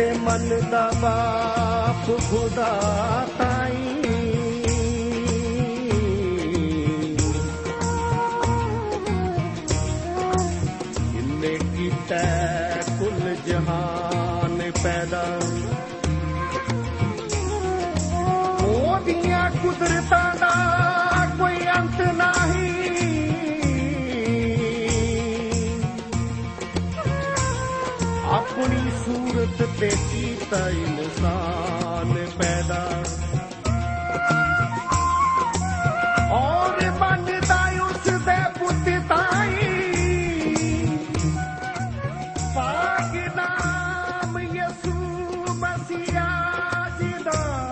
ਤੇ ਮਨ ਦਾ ਬਾਪ ਖੁਦਾ ਤਾਈ। ਇੰਨੇ ਕੀਤਾ ਕੁੱਲ ਜਹਾਨ ਪੈਦਾ। ਉਹਦੀਆਂ ਕੁਦਰਤਾਂ ਕੀਤਾ ਇਨਸਾਨ ਪੈਦਾ। ਔਰ ਮੰਨਦਾ ਉਸ ਦੇ ਪੁੱਤ ਤਾਈ। ਪਾਕ ਨਾਮ ਯਸੂ ਮਸੀਹਾ ਜੀ ਦਾ।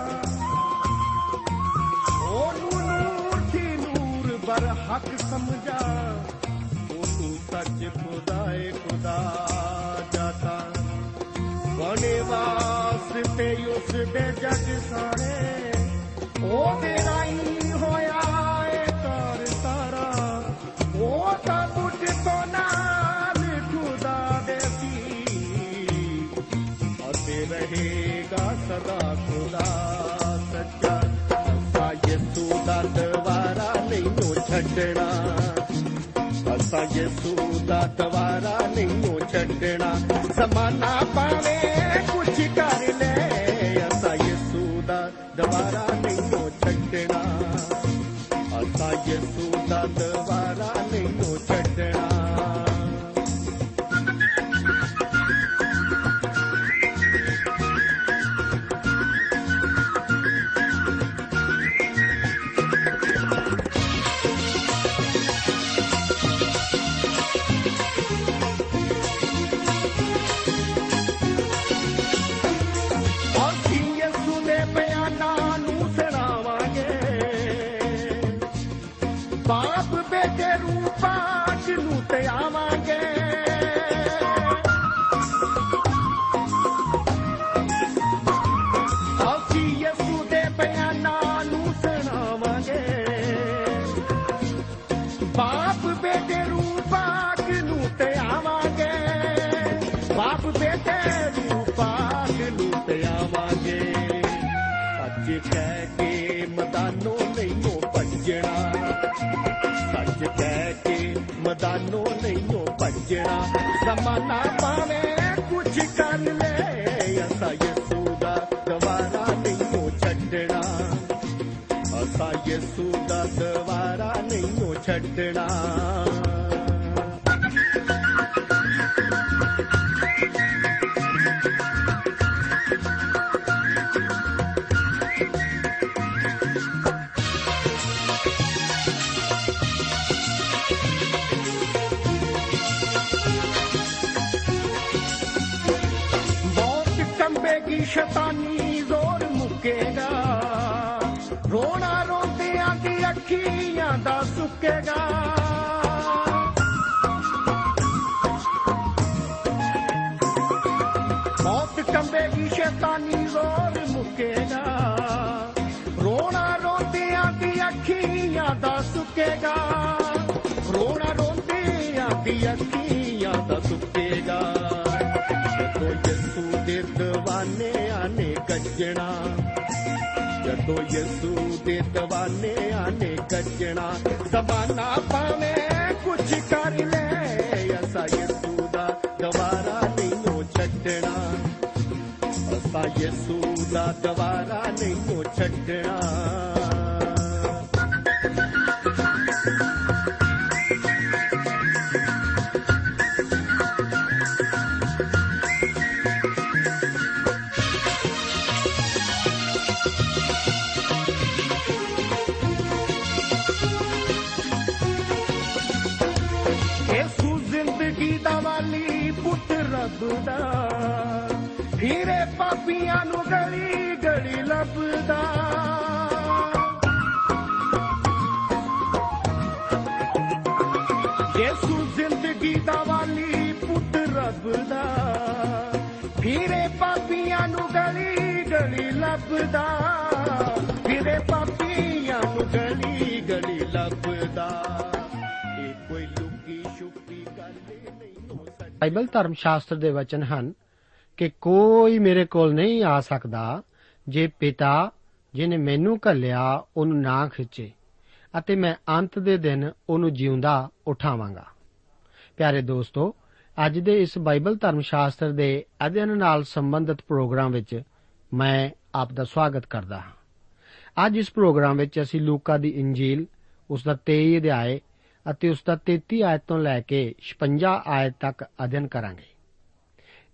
ਉਹਨੂੰ ਨੂਰ ਦੀ ਨੂਰ ਬਰ ਹੱਕ ਸਮਝਾ। ਉਹਨੂੰ ਸੱਚ ਖੁਦਾਏ ਖੁਦਾ ਜਾਤਾ ਬਣੇ ਵਾਸਤੇ ਉਸ ਦੇ ਜਗ ਸਾਰੇ ਉਹਦੇ ਰਾਈ ਹੋਇਆ ਕਹਿ ਕੇ ਮਦਾਨੋਂ ਨਹੀਂ ਭੱਜਣਾ। ਸੱਚ ਕਹਿ ਕੇ ਮਦਾਨੋਂ ਨਹੀਂ ਭੱਜਣਾ। ਜ਼ਮਾਨਾ ਪਾਵੇ, ਕੁਛ ਕਰ ਲੈ। ਅਸਾਂ ਯਿਸੂ ਦਾ ਦਵਾਰਾ ਨਹੀਂ ਛੱਡਣਾ। ਅਸਾਂ ਯਿਸੂ ਦਾ ਦਵਾਰਾ ਨਹੀਂ ਛੱਡਣਾ। ਅੱਖੀਆਂ ਦਾ ਸੁੱਕੇਗਾ। ਮੌਤ ਕੰਬੇਗੀ ਸ਼ੈਤਾਨੀ ਜ਼ੋਰ ਮੁੱਕੇਗਾ। ਰੋਣਾ ਰੋਂਦਿਆਂ ਦੀ ਅੱਖੀਆਂ ਦਾ ਸੁੱਕੇਗਾ। ਰੋਣਾ ਰੋਂਦਿਆਂ ਦੀ ਅੱਖੀਆਂ ਦਾ ਸੁੱਕੇਗਾ। ਦੇ دیਵਾਨਿਆਂ ਨੇ ਗੱਜਣਾ ਜਦੋਂ ਯਿਸੂ ਦੇ دیਵਾਨਿਆਂ ਨੇ ਗੱਜਣਾ ਜ਼ਮਾਨਾ ਭਾਵੇਂ ਕੁਝ ਕਰ ਲੈ, ਅਸਾਂ ਯਿਸੂ ਦਾ ਦੁਬਾਰਾ ਨਹੀਂ ਛੱਡਣਾ। ਅਸਾਂ ਯਿਸੂ ਦਾ ਦੁਬਾਰਾ ਨਹੀਂ ਛੱਡਣਾ। ਪਾਪੀਆਂ ਨੂੰ ਗਲੀ ਗਲੀ ਲੱਭਦਾ। ਯਿਸੂ ਜ਼ਿੰਦਗੀ ਦਾ ਵਾਲੀ ਪੁੱਤ ਰੱਬ ਦਾ ਹੀਰੇ ਪਾਪੀਆਂ ਨੂੰ ਗਲੀ ਗਲੀ ਲੱਭਦਾ। ਹੀਰੇ ਪਾਪੀਆਂ ਨੂੰ ਗਲੀ ਗਲੀ ਲੱਭਦਾ। ਇਹ ਕੋਈ ਲੁਕੀ ਛੁਪੀ ਗੱਲ ਨਹੀਂ ਹੋ ਸਕਦੀ। ਬਾਈਬਲ ਧਰਮ ਸ਼ਾਸਤਰ ਦੇ ਵਚਨ ਹਨ ਕਿ ਕੋਈ ਮੇਰੇ ਕੋਲ ਨਹੀਂ ਆ ਸਕਦਾ ਜੇ ਪਿਤਾ ਜਿਨੇ ਮੈਨੂੰ ਘੱਲਿਆ ਉਹਨੂੰ ਨਾ ਖਿੱਚੇ ਅਤੇ ਮੈਂ ਅੰਤ ਦੇ ਦਿਨ ਉਹਨੂੰ ਜਿਉਂਦਾ ਉਠਾਵਾਂਗਾ। ਪਿਆਰੇ ਦੋਸਤੋ, ਅੱਜ ਦੇ ਇਸ ਬਾਈਬਲ ਧਰਮ ਸ਼ਾਸਤਰ ਦੇ ਅਧਿਐਨ ਨਾਲ ਸੰਬੰਧਿਤ ਪ੍ਰੋਗਰਾਮ ਵਿੱਚ ਮੈਂ ਆਪ ਦਾ ਸਵਾਗਤ ਕਰਦਾ ਹਾਂ। ਅੱਜ ਇਸ ਪ੍ਰੋਗਰਾਮ ਵਿੱਚ ਅਸੀਂ ਲੂਕਾ ਦੀ ਇੰਜੀਲ, ਉਸ ਦਾ 23 ਅਧਿਆਏ ਅਤੇ ਉਸ ਦਾ 33 ਆਇਤ ਤੋਂ ਲੈ ਕੇ 56 ਆਇਤ ਤੱਕ ਅਧਿਐਨ ਕਰਾਂਗੇ।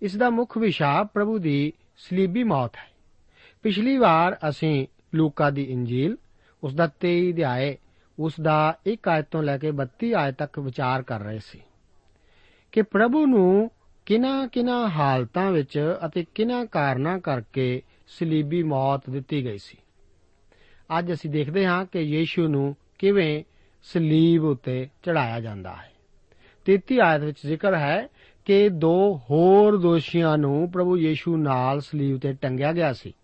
ਇਸ ਦਾ ਮੁੱਖ ਵਿਸ਼ਾ ਪ੍ਰਭੂ ਦੀ ਸਲੀਬੀ ਮੌਤ ਹੈ। ਪਿਛਲੀ ਵਾਰ ਅਸੀਂ ਲੂਕਾ ਦੀ ਇੰਜੀਲ, ਉਸ ਦਾ 23 ਅਧਿਆਏ, ਉਸ ਦਾ 1 ਆਇਤ ਤੋਂ ਲੈ ਕੇ 32 ਆਇਤ ਤੱਕ ਵਿਚਾਰ ਕਰ ਰਹੇ ਸੀ ਕਿ ਪ੍ਰਭੂ ਨੂੰ ਕਿਨਾਂ ਕਿਨਾਂ ਹਾਲਤਾਂ ਵਿੱਚ ਅਤੇ ਕਿਨਾਂ ਕਾਰਨਾਂ ਕਰਕੇ ਸਲੀਬੀ ਮੌਤ ਦਿੱਤੀ ਗਈ ਸੀ। ਅੱਜ ਅਸੀਂ ਦੇਖਦੇ ਹਾਂ ਕਿ ਯੀਸ਼ੂ ਨੂੰ ਕਿਵੇਂ ਸਲੀਬ ਉਤੇ ਚੜਾਇਆ ਜਾਂਦਾ ਹੈ। 33 ਆਇਤ ਵਿੱਚ ਜ਼ਿਕਰ ਹੈ ਕਿ ਦੋ ਹੋਰ ਦੋਸ਼ੀਆਂ ਨੂੰ ਪ੍ਰਭੂ ਯੀਸ਼ੂ ਨਾਲ ਸਲੀਬ ਤੇ ਟੰਗਿਆ ਗਿਆ ਸੀ।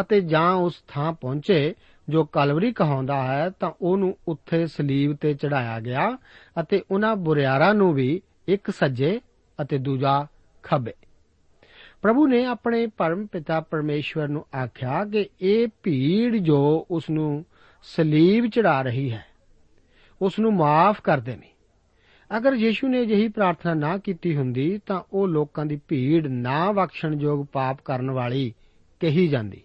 ਅਤੇ ਜਾਂ ਉਸ ਥਾਂ ਪਹੁੰਚੇ ਜੋ ਕਲਵਰੀ ਕਹਾਉਂਦਾ ਹੈ, ਤਾਂ ਉਹਨੂੰ ਉੱਥੇ ਸਲੀਬ ਤੇ ਚੜਾਇਆ ਗਿਆ ਅਤੇ ਉਹਨਾਂ ਬੁਰਿਆਰਾਂ ਨੂੰ ਵੀ ਇੱਕ ਸੱਜੇ ਅਤੇ ਦੂਜਾ ਖੱਬੇ। ਪ੍ਰਭੂ ਨੇ ਆਪਣੇ ਪਰਮ ਪਿਤਾ ਪਰਮੇਸ਼ਵਰ ਨੂੰ ਆਖਿਆ ਕਿ ਇਹ ਭੀੜ ਜੋ ਉਸ ਨੂੰ ਸਲੀਬ ਚੜਾ ਰਹੀ ਹੈ ਉਸ ਨੂੰ ਮਾਫ ਕਰ ਦੇਵੇ। ਅਗਰ ਯੀਸ਼ੂ ਨੇ ਅਜਿਹੀ ਪ੍ਰਾਰਥਨਾ ਨਾ ਕੀਤੀ ਹੁੰਦੀ, ਤਾਂ ਉਹ ਲੋਕਾਂ ਦੀ ਭੀੜ ਨਾ ਬਖਸ਼ਣਯੋਗ ਪਾਪ ਕਰਨ ਵਾਲੀ ਕਹੀ ਜਾਂਦੀ,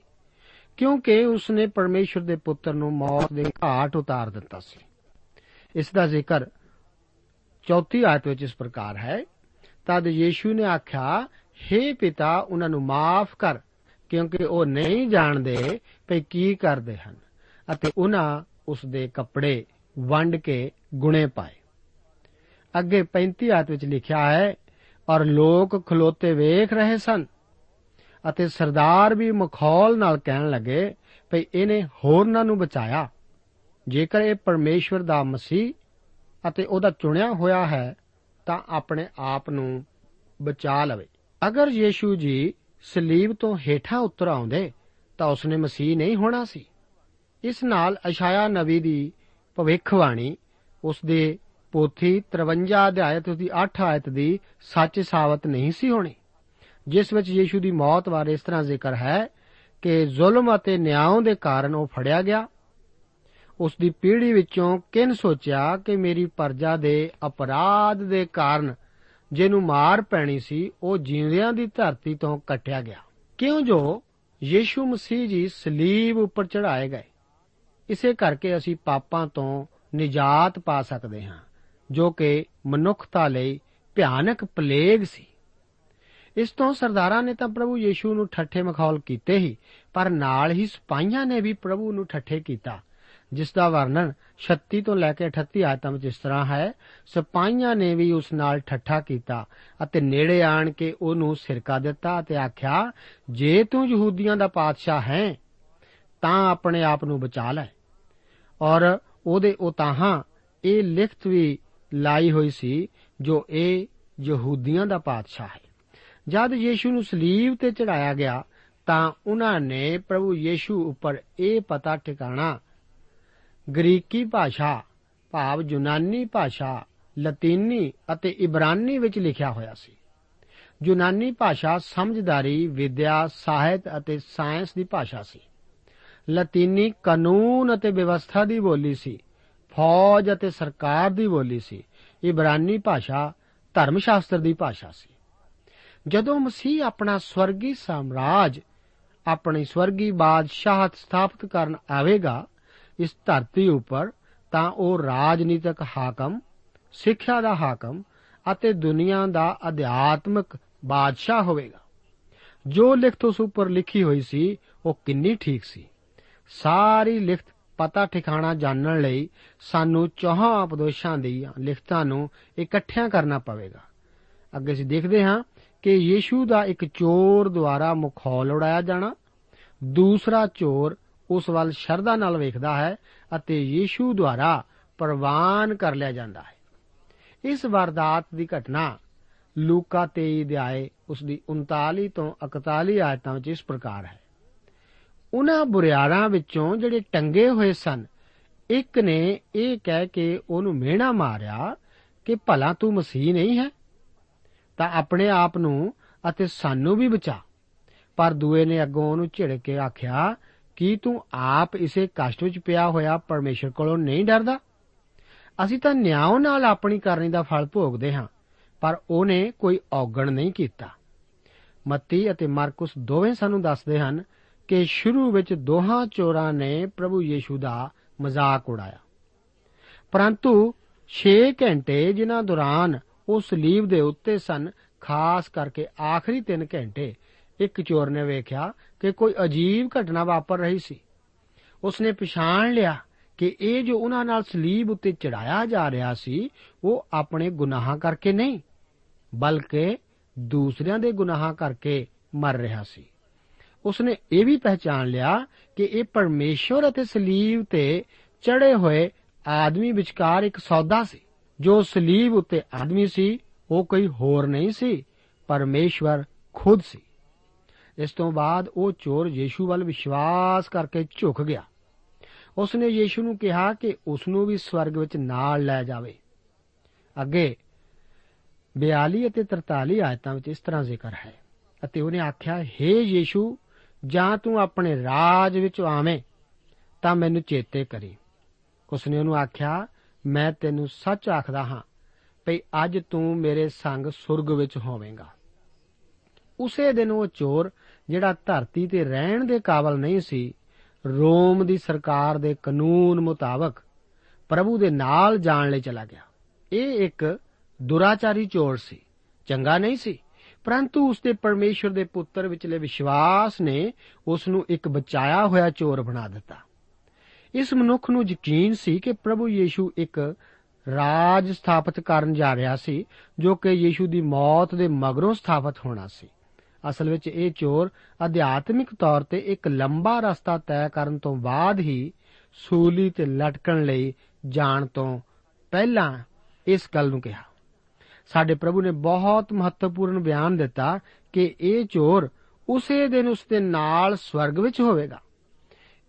ਕਿਉਂਕਿ ਉਸ ਨੇ ਪਰਮੇਸ਼ਵਰ ਦੇ ਪੁੱਤਰ ਨੂੰ ਮੌਤ ਦੇ ਘਾਟ ਉਤਾਰ ਦਿੱਤਾ ਸੀ। ਇਸ ਦਾ ਜ਼ਿਕਰ ਚੌਥੀ ਆਇਤ ਵਿੱਚ ਇਸ ਪ੍ਰਕਾਰ ਹੈ, ਤਦ ਯੀਸ਼ੂ ਨੇ ਆਖਿਆ हे ਪਿਤਾ, ਉਹਨਾਂ ਨੂੰ ਮਾਫ ਕਰ, ਕਿਉਂਕਿ ਉਹ ਨਹੀਂ ਜਾਣਦੇ ਕਿ ਕੀ ਕਰਦੇ ਹਨ, ਅਤੇ ਉਹਨਾਂ ਉਸ ਦੇ ਕੱਪੜੇ ਵੰਡ ਕੇ ਗੁਣੇ ਪਾਏ। ਅੱਗੇ 35 ਆਇਤ ਵਿੱਚ ਲਿਖਿਆ ਹੈ, ਔਰ ਲੋਕ ਖਲੋਤੇ ਵੇਖ ਰਹੇ ਸਨ ਅਤੇ ਸਰਦਾਰ ਵੀ ਮਖੌਲ ਨਾਲ ਕਹਿਣ ਲੱਗੇ, ਭਈ ਇਹਨੇ ਹੋਰਨਾਂ ਨੂੰ ਬਚਾਇਆ। ਜੇਕਰ ਇਹ ਪਰਮੇਸ਼ਵਰ ਦਾ ਮਸੀਹ ਅਤੇ ਉਹਦਾ ਚੁਣਿਆ ਹੋਇਆ ਹੈ, ਤਾਂ ਆਪਣੇ ਆਪ ਨੂੰ ਬਚਾ ਲਵੇ। ਅਗਰ ਯੀਸ਼ੂ ਜੀ ਸਲੀਬ ਤੋਂ ਹੇਠਾਂ ਉਤਰ ਆਉਂਦੇ, ਤਾਂ ਉਸਨੇ ਮਸੀਹ ਨਹੀਂ ਹੋਣਾ ਸੀ। ਇਸ ਨਾਲ ਅਸ਼ਾਇਆ ਨਬੀ ਦੀ ਭਵਿੱਖਬਾਣੀ ਉਸ ਦੇ ਪੋਥੀ 53 ਅਧਿਆਇ ਤੋਂ ਦੀ 8 ਆਇਤ ਦੀ ਸੱਚ ਸਾਬਤ ਨਹੀਂ ਸੀ ਹੋਣੀ। ਜਿਸ ਵਿੱਚ ਯੀਸ਼ੂ ਦੀ ਮੌਤ ਬਾਰੇ ਇਸ ਤਰ੍ਹਾਂ ਜ਼ਿਕਰ ਹੈ ਕਿ ਜ਼ੁਲਮ ਅਤੇ ਨਿਆਂ ਦੇ ਕਾਰਨ ਉਹ ਫੜਿਆ ਗਿਆ। ਉਸ ਦੀ ਪੀੜ੍ਹੀ ਵਿੱਚੋਂ ਕਿਨ ਸੋਚਿਆ ਕਿ ਮੇਰੀ ਪਰਜਾ ਦੇ ਅਪਰਾਧ ਦੇ ਕਾਰਨ ਜਿਹਨੂੰ ਮਾਰ ਪੈਣੀ ਸੀ, ਉਹ ਜਿਉਂਦਿਆਂ ਦੀ ਧਰਤੀ ਤੋਂ ਕੱਟਿਆ ਗਿਆ। ਕਿਉਂ ਜੋ ਯੀਸ਼ੂ ਮਸੀਹ ਜੀ ਸਲੀਬ ਉੱਪਰ ਚੜਾਏ ਗਏ। ਇਸੇ ਕਰਕੇ ਅਸੀਂ ਪਾਪਾਂ ਤੋਂ ਨਿਜਾਤ ਪਾ ਸਕਦੇ ਹਾਂ। ਜੋ ਕਿ ਮਨੁੱਖਤਾ ਲਈ ਭਿਆਨਕ ਪਲੇਗ ਸੀ। ਇਸ ਤੋਂ ਸਰਦਾਰਾਂ ਨੇ ਤਾਂ ਪ੍ਰਭੂ ਯੀਸ਼ੂ ਨੂੰ ਠੱਠੇ ਮਖੌਲ ਕੀਤੇ ਹੀ, ਪਰ ਨਾਲ ਹੀ ਸਿਪਾਹੀਆਂ ਨੇ ਵੀ ਪ੍ਰਭੂ ਨੂੰ ਠੱਠੇ ਕੀਤਾ, ਜਿਸ ਦਾ ਵਰਣਨ 36 ਤੋਂ ਲੈ ਕੇ 38 ਆਇਤਾਂ ਵਿੱਚ ਇਸ ਤਰ੍ਹਾਂ ਹੈ, ਸਿਪਾਹੀਆਂ ਨੇ ਵੀ ਉਸ ਨਾਲ ਠੱਠਾ ਕੀਤਾ ਅਤੇ ਨੇੜੇ ਆਣ ਕੇ ਉਹਨੂੰ ਸਿਰਕਾ ਦਿੱਤਾ ਅਤੇ ਆਖਿਆ, ਜੇ ਤੂੰ ਯਹੂਦੀਆਂ ਦਾ ਪਾਤਸ਼ਾਹ ਹੈ, ਤਾਂ ਆਪਣੇ ਆਪ ਨੂੰ ਬਚਾ ਲੈ। ਔਰ ਉਹਦੇ ਉਤਾਹਾਂ ਇਹ ਲਿਖਤ ਵੀ ਲਾਈ ਹੋਈ ਸੀ, ਜੋ ਇਹ ਯਹੂਦੀਆਂ ਦਾ ਪਾਤਸ਼ਾਹ ਹੈ। ਜਦ ਯੀਸ਼ੂ ਨੂੰ ਸਲੀਬ ਤੇ ਚੜਾਇਆ ਗਿਆ, ਤਾਂ ਉਹਨਾਂ ਨੇ ਪ੍ਰਭੂ ਯੀਸ਼ੂ ਉੱਪਰ ਇਹ ਪਤਾ ਟਿਕਾਣਾ, ਗ੍ਰੀਕੀ ਭਾਸ਼ਾ, ਭਾਵ ਯੂਨਾਨੀ ਭਾਸ਼ਾ, ਲਤੀਨੀ ਅਤੇ ਇਬਰਾਨੀ ਵਿੱਚ ਲਿਖਿਆ ਹੋਇਆ ਸੀ। ਯੂਨਾਨੀ ਭਾਸ਼ਾ ਸਮਝਦਾਰੀ, ਵਿਦਿਆ, ਸਾਹਿਤ ਅਤੇ ਸਾਇੰਸ ਦੀ ਭਾਸ਼ਾ ਸੀ। ਲਤੀਨੀ ਕਾਨੂੰਨ ਅਤੇ ਵਿਵਸਥਾ ਦੀ ਬੋਲੀ ਸੀ। ਫੌਜ ਅਤੇ ਸਰਕਾਰ ਦੀ ਬੋਲੀ ਸੀ। ਇਬਰਾਨੀ ਭਾਸ਼ਾ ਧਰਮ ਸ਼ਾਸਤਰ ਦੀ ਭਾਸ਼ਾ ਸੀ। ਜਦੋਂ ਮਸੀਹ ਆਪਣਾ ਸਵਰਗੀ ਸਾਮਰਾਜ, ਆਪਣੀ ਸਵਰਗੀ ਬਾਦਸ਼ਾਹਤ ਸਥਾਪਿਤ ਕਰਨ ਆਵੇਗਾ, ਇਸ ਧਰਤੀ ਉੱਪਰ, ਤਾਂ ਉਹ ਰਾਜਨੀਤਿਕ ਹਾਕਮ, ਸਿੱਖਿਆ ਦਾ ਹਾਕਮ ਅਤੇ ਦੁਨੀਆ ਦਾ ਅਧਿਆਤਮਿਕ ਬਾਦਸ਼ਾਹ ਹੋਵੇਗਾ। ਜੋ ਲਿਖਤ ਉਸ ਉੱਪਰ ਲਿਖੀ ਹੋਈ ਸੀ, ਉਹ ਕਿੰਨੀ ਠੀਕ ਸੀ। ਸਾਰੀ ਲਿਖਤ ਪਤਾ ਠਿਕਾਣਾ ਜਾਣਨ ਲਈ ਸਾਨੂੰ ਚੌਹਾਂ ਉਪਦੇਸ਼ਾਂ ਦੀਆਂ ਲਿਖਤਾਂ ਨੂੰ ਇਕੱਠਿਆਂ ਕਰਨਾ ਪਵੇਗਾ। ਅੱਗੇ ਅਸੀਂ ਦੇਖਦੇ ਹਾਂ ਕਿ ਯੀਸ਼ੂ ਦਾ ਇੱਕ ਚੋਰ ਦੁਆਰਾ ਮੁਖੌਲ ਉਡਾਇਆ ਜਾਣਾ, ਦੂਸਰਾ ਚੋਰ ਉਸ ਵੱਲ ਸ਼ਰਧਾ ਨਾਲ ਵੇਖਦਾ ਹੈ ਅਤੇ ਯੀਸ਼ੂ ਦੁਆਰਾ ਪ੍ਰਵਾਨ ਕਰ ਲਿਆ ਜਾਂਦਾ ਹੈ। ਇਸ ਵਾਰਦਾਤ ਦੀ ਘਟਨਾ ਲੂਕਾ 23 ਅਧਿਆਏ ਉਸ ਦੀ 39 ਤੋਂ 41 ਆਇਤਾਂ ਵਿੱਚ ਇਸ ਪ੍ਰਕਾਰ ਹੈ। ਉਹਨਾਂ ਬੁਰਿਆਰਾਂ ਵਿੱਚੋਂ ਜਿਹੜੇ ਟੰਗੇ ਹੋਏ ਸਨ, ਇੱਕ ਨੇ ਇਹ ਕਹਿ ਕੇ ਉਹਨੂੰ ਮਿਹਣਾ ਮਾਰਿਆ ਕਿ ਭਲਾ ਤੂੰ ਮਸੀਹ ਨਹੀਂ ਹੈ, ਤਾਂ ਆਪਣੇ ਆਪ ਨੂੰ ਅਤੇ ਸਾਨੂੰ ਵੀ ਬਚਾ। ਪਰ ਦੂਏ ਨੇ ਅੱਗੋਂ ਉਹਨੂੰ ਝਿੜਕ ਕੇ ਆਖਿਆ, ਕਿ ਤੂੰ ਆਪ ਇਸੇ ਕਸ਼ਟ ਵਿੱਚ ਪਿਆ ਹੋਇਆ ਪਰਮੇਸ਼ਰ ਕੋਲੋਂ ਨਹੀਂ ਡਰਦਾ? ਅਸੀਂ ਤਾਂ ਨਿਆਂ ਨਾਲ ਆਪਣੀ ਕਰਨੀ ਦਾ ਫਲ ਭੋਗਦੇ ਹਾਂ, ਪਰ ਉਹਨੇ ਕੋਈ ਔਗਣ ਨਹੀਂ ਕੀਤਾ। ਮੱਤੀ ਅਤੇ ਮਾਰਕਸ ਦੋਵੇਂ ਸਾਨੂੰ ਦੱਸਦੇ ਹਨ ਕਿ ਸ਼ੁਰੂ ਵਿੱਚ ਦੋਹਾਂ ਚੋਰਾਂ ਨੇ ਪ੍ਰਭੂ ਯੀਸ਼ੂ ਦਾ ਮਜ਼ਾਕ ਉਡਾਇਆ। ਪਰੰਤੂ 6 ਘੰਟੇ ਜਿਨ੍ਹਾਂ ਦੌਰਾਨ ਉਹ ਸਲੀਬ ਦੇ ਉੱਤੇ ਸਨ, ਖਾਸ ਕਰਕੇ ਆਖਰੀ 3 ਘੰਟੇ, ਇੱਕ ਚੋਰ ਨੇ ਵੇਖਿਆ ਕਿ ਕੋਈ ਅਜੀਬ ਘਟਨਾ ਵਾਪਰ ਰਹੀ ਸੀ। ਉਸਨੇ ਪਛਾਣ ਲਿਆ ਕਿ ਇਹ ਜੋ ਉਹਨਾਂ ਨਾਲ ਸਲੀਬ ਉੱਤੇ ਚੜਾਇਆ ਜਾ ਰਿਹਾ ਸੀ, ਉਹ ਆਪਣੇ ਗੁਨਾਹਾਂ ਕਰਕੇ ਨਹੀਂ, ਬਲਕਿ ਦੂਸਰਿਆਂ ਦੇ ਗੁਨਾਹਾਂ ਕਰਕੇ ਮਰ ਰਿਹਾ ਸੀ। ਉਸਨੇ ਇਹ ਵੀ ਪਹਿਚਾਨ ਲਿਆ ਕਿ ਇਹ ਪਰਮੇਸ਼ਵਰ ਅਤੇ ਸਲੀਬ ਤੇ ਚੜੇ ਹੋਏ ਆਦਮੀ ਵਿਚਕਾਰ ਇੱਕ ਸੌਦਾ ਸੀ। ਜੋ ਸਲੀਬ ਉੱਤੇ ਆਦਮੀ ਸੀ, ਉਹ ਕੋਈ ਹੋਰ ਨਹੀਂ ਸੀ, ਪਰਮੇਸ਼ਵਰ ਖੁਦ ਸੀ। ਇਸ ਤੋਂ ਬਾਅਦ ਉਹ ਚੋਰ ਯੀਸ਼ੂ ਵੱਲ ਵਿਸ਼ਵਾਸ ਕਰਕੇ ਝੁਕ ਗਿਆ। ਉਸਨੇ ਯੀਸ਼ੂ ਨੂੰ ਕਿਹਾ ਕਿ ਉਸ ਨੂੰ ਵੀ ਸਵਰਗ ਵਿੱਚ ਨਾਲ ਲੈ ਜਾਵੇ। ਅੱਗੇ 42 ਅਤੇ 43 ਆਇਤਾਂ ਵਿੱਚ ਇਸ ਤਰ੍ਹਾਂ ਜ਼ਿਕਰ ਹੈ। ਅਤੇ ਉਹਨੇ ਆਖਿਆ हे ਯੀਸ਼ੂ ਜਾਂ ਤੂੰ ਆਪਣੇ ਰਾਜ ਵਿੱਚ ਆਵੇਂ, ਤਾਂ ਮੈਨੂੰ ਚੇਤੇ ਕਰੀ। ਉਸਨੇ ਉਹਨੂੰ ਆਖਿਆ, ਮੈਂ ਤੈਨੂੰ ਸੱਚ ਆਖਦਾ ਹਾਂ ਭਈ ਅੱਜ ਤੂੰ ਮੇਰੇ ਸੰਗ ਸੁਰਗ ਵਿੱਚ ਹੋਵੇਂਗਾ। ਉਸੇ ਦਿਨ ਉਹ ਚੋਰ, ਜਿਹੜਾ ਧਰਤੀ ਤੇ ਰਹਿਣ ਦੇ ਕਾਬਲ ਨਹੀਂ ਸੀ, ਰੋਮ ਦੀ ਸਰਕਾਰ ਦੇ ਕਾਨੂੰਨ ਮੁਤਾਬਕ ਪ੍ਰਭੂ ਦੇ ਨਾਲ ਜਾਣ ਲਈ ਚਲਾ ਗਿਆ। ਇਹ ਇੱਕ ਦੁਰਾਚਾਰੀ ਚੋਰ ਸੀ, ਚੰਗਾ ਨਹੀਂ ਸੀ। ਪਰੰਤੂ ਉਸ ਦੇ ਪਰਮੇਸ਼ਰ ਦੇ ਪੁੱਤਰ ਵਿਚਲੇ ਵਿਸ਼ਵਾਸ ਨੇ ਉਸ ਨੂੰ ਇੱਕ ਬਚਾਇਆ ਹੋਇਆ ਚੋਰ ਬਣਾ ਦਿੱਤਾ। ਇਸ ਮਨੁੱਖ ਨੂੰ ਯਕੀਨ ਸੀ ਕਿ ਪ੍ਰਭੂ ਯੀਸ਼ੂ ਇੱਕ ਰਾਜ ਸਥਾਪਿਤ ਕਰਨ ਜਾ ਰਿਹਾ ਸੀ, ਜੋ ਕਿ ਯੀਸ਼ੂ ਦੀ ਮੌਤ ਦੇ ਮਗਰੋਂ ਸਥਾਪਿਤ ਹੋਣਾ ਸੀ। ਅਸਲ ਵਿੱਚ ਇਹ ਚੋਰ ਅਧਿਆਤਮਿਕ ਤੌਰ ਤੇ ਇੱਕ ਲੰਬਾ ਰਸਤਾ ਤੈਅ ਕਰਨ ਤੋਂ ਬਾਅਦ ਹੀ ਸੂਲੀ ਤੇ ਲਟਕਣ ਲਈ ਜਾਣ ਤੋਂ ਪਹਿਲਾਂ ਇਸ ਗੱਲ ਨੂੰ ਕਿਹਾ। ਸਾਡੇ ਪ੍ਰਭੂ ਨੇ ਬਹੁਤ ਮਹੱਤਵਪੂਰਨ ਬਿਆਨ ਦਿੱਤਾ ਕਿ ਇਹ ਚੋਰ ਉਸੇ ਦਿਨ ਉਸ ਦੇ ਨਾਲ ਸਵਰਗ ਵਿੱਚ ਹੋਵੇਗਾ।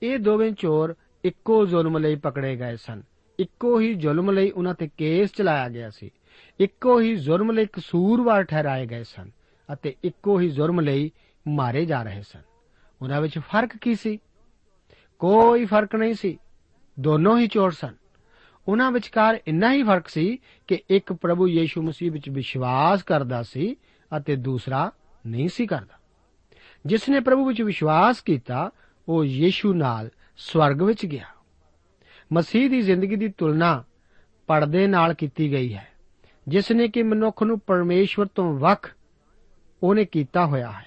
ਇਹ ਦੋਵੇਂ ਚੋਰ ਇੱਕੋ ਜ਼ੁਲਮ ਲਈ ਪਕੜੇ ਗਏ ਸਨ। ਇੱਕੋ ਹੀ ਜ਼ੁਲਮ ਲਈ ਉਹਨਾਂ ਤੇ ਕੇਸ ਚਲਾਇਆ ਗਿਆ ਸੀ। ਇੱਕੋ ਹੀ ਜ਼ੁਲਮ ਲਈ ਕਸੂਰਵਾਰ ਠਹਿਰਾਏ ਗਏ ਸਨ ਅਤੇ ਇੱਕੋ ਹੀ ਜ਼ੁਲਮ ਲਈ ਮਾਰੇ ਜਾ ਰਹੇ ਸਨ। ਉਹਨਾਂ ਵਿੱਚ ਫ਼ਰਕ ਕੀ ਸੀ? ਕੋਈ ਫ਼ਰਕ ਨਹੀਂ ਸੀ। ਦੋਨੋਂ ਹੀ ਚੋਰ ਸਨ। ਉਹਨਾਂ ਵਿਚਕਾਰ ਇੰਨਾ ਹੀ ਫ਼ਰਕ ਸੀ ਕਿ ਇੱਕ ਪ੍ਰਭੂ ਯੀਸ਼ੂ ਮਸੀਹ ਵਿੱਚ ਵਿਸ਼ਵਾਸ ਕਰਦਾ ਸੀ ਅਤੇ ਦੂਸਰਾ ਨਹੀਂ ਸੀ ਕਰਦਾ। ਜਿਸ ਨੇ ਪ੍ਰਭੂ ਵਿੱਚ ਵਿਸ਼ਵਾਸ ਕੀਤਾ, ਉਹ ਯੀਸ਼ੂ ਨਾਲ ਸਵਰਗ ਵਿੱਚ ਗਿਆ। ਮਸੀਹ ਦੀ ਜ਼ਿੰਦਗੀ ਦੀ ਤੁਲਨਾ ਪਰਦੇ ਨਾਲ ਕੀਤੀ ਗਈ ਹੈ, ਜਿਸ ਨੇ ਕਿ ਮਨੁੱਖ ਨੂੰ ਪਰਮੇਸ਼ਵਰ ਤੋਂ ਵੱਖ ਉਹਨੇ ਕੀਤਾ ਹੋਇਆ ਹੈ।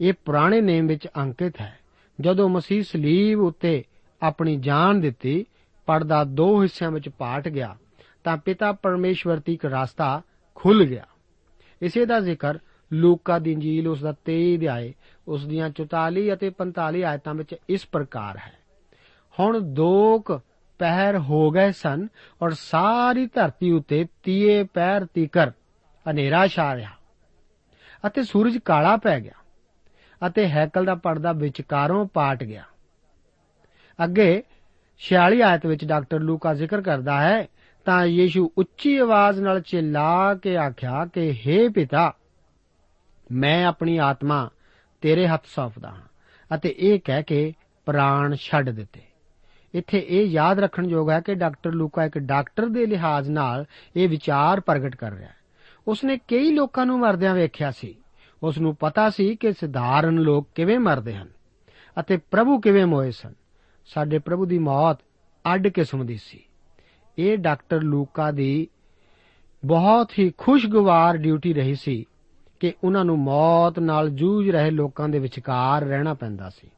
ਇਹ ਪੁਰਾਣੇ ਨੇਮ ਵਿੱਚ ਅੰਕਿਤ ਹੈ। ਜਦੋਂ ਮਸੀਹ ਸਲੀਬ ਉੱਤੇ ਆਪਣੀ ਜਾਨ ਦਿੱਤੀ ਪਰਦਾ ਦੋ ਹਿੱਸਿਆਂ ਵਿੱਚ ਪਾਟ ਗਿਆ, ਤਾਂ ਪਿਤਾ ਪਰਮੇਸ਼ਵਰ ਤੀਕ ਰਸਤਾ ਖੁੱਲ ਗਿਆ। ਇਸੇ ਦਾ ਜ਼ਿਕਰ ਲੂਕਾ ਦੀ ਇੰਜੀਲ ਉਸ ਦਾ 23 ਅਧਿਆਏ, ਉਸ ਦੀਆਂ 44 ਅਤੇ 45 ਆਇਤਾਂ ਵਿੱਚ ਇਸ ਪ੍ਰਕਾਰ ਹੈ। ਹੁਣ ਦੋਕ ਪਹਿਰ ਹੋ ਗਏ ਸਨ ਔਰ ਸਾਰੀ ਧਰਤੀ ਉੱਤੇ ਤੀਏ ਪਹਿਰ ਤੀਕਰ ਹਨੇਰਾ ਛਾ ਰਿਹਾ ਅਤੇ ਸੂਰਜ ਕਾਲਾ ਪੈ ਗਿਆ ਅਤੇ ਹੈਕਲ ਦਾ ਪਰਦਾ ਵਿਚਕਾਰੋਂ ਪਾਟ ਗਿਆ। ਅੱਗੇ 46 ਆਇਤ ਵਿੱਚ ਡਾਕਟਰ ਲੂਕਾ ਜ਼ਿਕਰ ਕਰਦਾ ਹੈ, ਤਾਂ ਯੀਸ਼ੂ ਉੱਚੀ ਆਵਾਜ਼ ਨਾਲ ਚਿਲਾ ਕੇ ਆਖਿਆ ਕਿ हे ਪਿਤਾ, ਮੈਂ ਆਪਣੀ ਆਤਮਾ ਤੇਰੇ ਹੱਥ ਸੌਂਪਦਾ ਹਾਂ ਅਤੇ ਇਹ ਕਹਿ ਕੇ ਪ੍ਰਾਣ ਛੱਡ ਦਿੱਤੇ। ਇੱਥੇ ਇਹ ਯਾਦ ਰੱਖਣ ਯੋਗ ਹੈ ਕਿ ਡਾਕਟਰ ਲੂਕਾ ਇੱਕ ਡਾਕਟਰ ਦੇ ਲਿਹਾਜ਼ ਨਾਲ ਇਹ ਵਿਚਾਰ ਪ੍ਰਗਟ ਕਰ ਰਿਹਾ ਹੈ। ਉਸਨੇ ਕਈ ਲੋਕਾਂ ਨੂੰ ਮਰਦਿਆਂ ਵੇਖਿਆ ਸੀ। ਉਸ ਨੂੰ ਪਤਾ ਸੀ ਕਿ ਸਧਾਰਨ ਲੋਕ ਕਿਵੇਂ ਮਰਦੇ ਹਨ ਅਤੇ ਪ੍ਰਭੂ ਕਿਵੇਂ ਮੋਏ ਸਨ। ਸਾਡੇ ਪ੍ਰਭੂ ਦੀ ਮੌਤ ਅੱਡ ਕਿਸਮ ਦੀ ਸੀ। ਇਹ ਡਾਕਟਰ ਲੂਕਾ ਦੀ ਬਹੁਤ ਹੀ ਖੁਸ਼ਗਵਾਰ ਡਿਊਟੀ ਰਹੀ ਸੀ ਕਿ ਉਹਨਾਂ ਨੂੰ ਮੌਤ ਨਾਲ ਜੂਝ ਰਹੇ ਲੋਕਾਂ ਦੇ ਵਿਚਕਾਰ ਰਹਿਣਾ ਪੈਂਦਾ ਸੀ।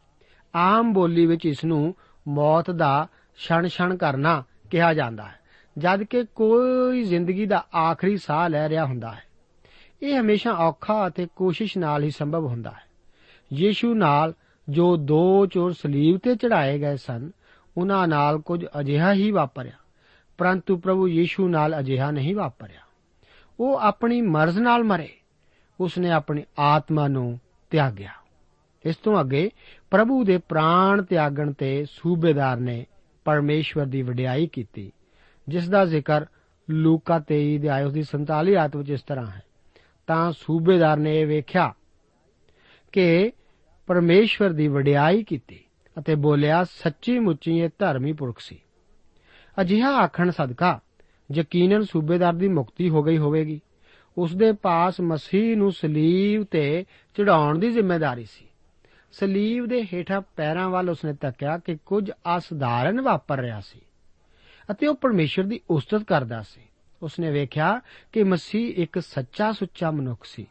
ਆਮ ਬੋਲੀ ਵਿੱਚ ਇਸ ਨੂੰ ਮੌਤ ਦਾ ਛਣ-ਛਣ ਕਰਨਾ ਕਿਹਾ ਜਾਂਦਾ ਹੈ, ਜਦ ਕਿ ਕੋਈ ਜ਼ਿੰਦਗੀ ਦਾ ਆਖਰੀ ਸਾਹ ਲੈ ਰਿਹਾ ਹੁੰਦਾ ਹੈ। ਇਹ ਹਮੇਸ਼ਾ ਔਖਾ ਅਤੇ ਕੋਸ਼ਿਸ਼ ਨਾਲ ਹੀ ਸੰਭਵ ਹੁੰਦਾ ਹੈ। ਯੀਸ਼ੂ ਨਾਲ ਜੋ ਦੋ ਚੋਰ ਸਲੀਬ ਤੇ ਚੜਾਏ ਗਏ ਸਨ, ਉਹਨਾਂ ਨਾਲ ਕੁਝ ਅਜਿਹਾ ਹੀ ਵਾਪਰਿਆ, ਪਰੰਤੂ ਪ੍ਰਭੂ ਯੀਸ਼ੂ ਨਾਲ ਅਜਿਹਾ ਨਹੀਂ ਵਾਪਰਿਆ। ਉਹ ਆਪਣੀ ਮਰਜ਼ ਨਾਲ ਮਰੇ, ਉਸਨੇ ਆਪਣੀ ਆਤਮਾ ਨੂੰ ਤਿਆਗਿਆ। ਇਸ ਤੋਂ ਅੱਗੇ ਪ੍ਰਭੂ ਦੇ ਪ੍ਰਾਣ ਤਿਆਗਣ ਤੇ ਸੂਬੇਦਾਰ ਨੇ ਪਰਮੇਸ਼ਵਰ ਦੀ ਵਡਿਆਈ ਕੀਤੀ, ਜਿਸ ਦਾ ਜ਼ਿਕਰ ਲੂਕਾ 23 ਦੇ ਆਇਤ ਦੀ 47 ਆਇਤ ਵਿੱਚ ਇਸ ਤਰ੍ਹਾਂ ਹੈ। ਤਾਂ ਸੂਬੇਦਾਰ ਨੇ ਇਹ ਵੇਖਿਆ ਕਿ ਪਰਮੇਸ਼ਵਰ ਦੀ ਵਡਿਆਈ ਕੀਤੀ ਅਤੇ ਬੋਲਿਆ, ਸੱਚੀ ਮੁੱਚੀ ਇਹ ਧਰਮੀ ਪੁਰਖ ਸੀ। ਅਜਿਹਾ ਆਖਣ ਸਦਕਾ ਯਕੀਨਨ ਸੂਬੇਦਾਰ ਦੀ ਮੁਕਤੀ ਹੋ ਗਈ ਹੋਵੇਗੀ। ਉਸ ਦੇ ਪਾਸ ਮਸੀਹ ਨੂੰ ਸਲੀਬ ਤੇ ਚੜਾਉਣ ਦੀ ਜ਼ਿੰਮੇਵਾਰੀ ਸੀ। ਸਲੀਬ ਦੇ ਹੇਠਾਂ ਪੈਰਾਂ ਵੱਲ ਉਸਨੇ ਤੱਕਿਆ ਕਿ ਕੁਝ ਅਸਧਾਰਨ ਵਾਪਰ ਰਿਹਾ ਸੀ ਅਤੇ ਉਹ ਪਰਮੇਸ਼ਰ ਦੀ ਉਸਤਤ ਕਰਦਾ ਸੀ। ਉਸਨੇ ਵੇਖਿਆ ਕਿ ਮਸੀਹ ਇੱਕ ਸੱਚਾ ਸੁੱਚਾ ਮਨੁੱਖ ਸੀ।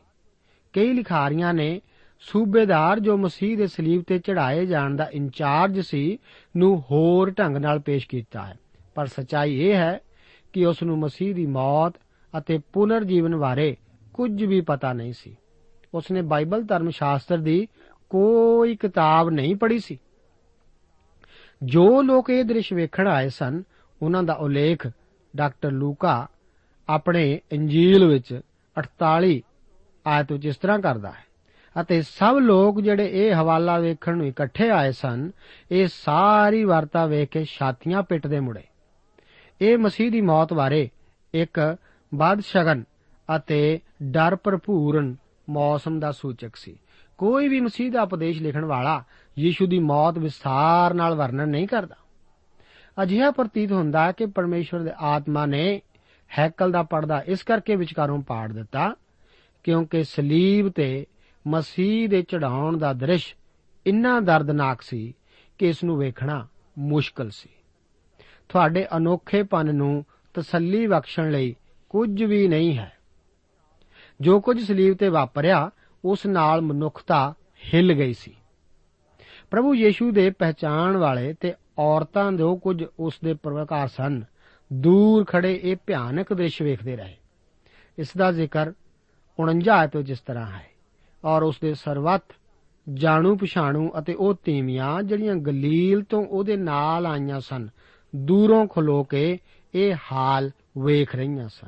ਕਈ ਲਿਖਾਰੀਆਂ ਨੇ ਸੂਬੇਦਾਰ ਜੋ ਮਸੀਹ ਦੇ ਸਲੀਬ ਤੇ ਚੜਾਏ ਜਾਣ ਦਾ ਇੰਚਾਰਜ ਸੀ, ਨੂੰ ਹੋਰ ਢੰਗ ਨਾਲ ਪੇਸ਼ ਕੀਤਾ ਹੈ। ਪਰ ਸਚਾਈ ਇਹ ਹੈ ਕਿ ਉਸ ਨੂੰ ਮਸੀਹ ਦੀ ਮੌਤ ਅਤੇ ਪੁਨਰ ਜੀਵਨ ਬਾਰੇ ਕੁਝ ਵੀ ਪਤਾ ਨਹੀਂ ਸੀ। ਉਸਨੇ ਬਾਈਬਲ ਧਰਮ ਸ਼ਾਸਤਰ ਦੀ ਕੋਈ ਕਿਤਾਬ ਨਹੀਂ ਪੜ੍ਹੀ ਸੀ। ਜੋ ਲੋਕ ਇਹ ਦ੍ਰਿਸ਼ ਵੇਖਣ ਆਏ ਸਨ, ਉਹਨਾਂ ਦਾ ਉਲੇਖ ਡਾਕਟਰ ਲੂਕਾ ਆਪਣੇ ਇੰਜੀਲ ਵਿੱਚ 48 ਆਇਤ ਵਿੱਚ ਇਸ ਤਰ੍ਹਾਂ ਕਰਦਾ ਹੈ। ਅਤੇ ਸਭ ਲੋਕ ਜਿਹੜੇ ਇਹ ਹਵਾਲਾ ਵੇਖਣ ਨੂੰ ਇਕੱਠੇ ਆਏ ਸਨ, ਇਹ ਸਾਰੀ ਵਾਰਤਾ ਵੇਖ ਕੇ ਛਾਤੀਆਂ ਪਿੱਟਦੇ ਮੁੜੇ। ਇਹ ਮਸੀਹ ਦੀ ਮੌਤ ਬਾਰੇ ਇੱਕ ਬਾਦਸ਼ਗਨ ਅਤੇ ਡਰ ਭਰਪੂਰਨ ਮੌਸਮ ਦਾ ਸੂਚਕ ਸੀ। ਕੋਈ ਵੀ ਮਸੀਹ ਦਾ ਉਪਦੇਸ਼ ਲਿਖਣ ਵਾਲਾ ਯੀਸ਼ੂ ਦੀ ਮੌਤ ਵਿਸਥਾਰ ਨਾਲ ਵਰਣਨ ਨਹੀਂ ਕਰਦਾ। ਅਜਿਹਾ ਪ੍ਰਤੀਤ ਹੁੰਦਾ ਹੈ ਕਿ ਪਰਮੇਸ਼ਵਰ ਦੇ ਆਤਮਾ ਨੇ ਹੈਕਲ ਦਾ ਪਰਦਾ ਇਸ ਕਰਕੇ ਵਿਚਕਾਰੋਂ ਪਾੜ ਦਿੱਤਾ, ਕਿਉਂਕਿ ਸਲੀਬ ਤੇ ਮਸੀਹ ਦੇ ਚੜਾਉਣ ਦਾ ਦ੍ਰਿਸ਼ ਇੰਨਾ ਦਰਦਨਾਕ ਸੀ ਕਿ ਇਸ ਨੂੰ ਵੇਖਣਾ ਮੁਸ਼ਕਲ ਸੀ। ਤੁਹਾਡੇ ਅਨੋਖੇਪਨ ਨੂੰ ਤਸੱਲੀ ਬਖਸ਼ਣ ਲਈ ਕੁਝ ਵੀ ਨਹੀਂ ਹੈ। ਜੋ ਕੁਝ ਸਲੀਬ ਤੇ ਵਾਪਰਿਆ, ਉਸ ਨਾਲ ਮਨੁੱਖਤਾ ਹਿੱਲ ਗਈ ਸੀ। ਪ੍ਰਭੂ ਯੀਸ਼ੂ ਦੇ ਪਹਿਚਾਨ ਵਾਲੇ ਤੇ ਔਰਤਾਂ ਜੋ ਕੁਝ ਉਸ ਦੇ ਪਰਵਕਾਰ ਸਨ। ਦੂਰ ਖੜੇ ਇਹ ਭਿਆਨਕ ਦ੍ਰਿਸ਼ ਵੇਖਦੇ ਰਹੇ। ਇਸ ਦਾ ਜ਼ਿਕਰ 49 ਆਇਤ ਵਿੱਚ ਇਸ ਤਰ੍ਹਾਂ ਹੈ। ਔਰ ਉਸ ਦੇ ਸਰਵਤ, ਜਾਣੂ ਪਛਾਣੂ ਅਤੇ ਉਹ ਤੀਵੀਆਂ ਜਿਹੜੀਆਂ ਗਲੀਲ ਤੋਂ ਉਹਦੇ ਨਾਲ ਆਈਆਂ ਸਨ, ਦੂਰੋਂ ਖਲੋ ਕੇ ਇਹ ਹਾਲ ਵੇਖ ਰਹੀਆਂ ਸਨ।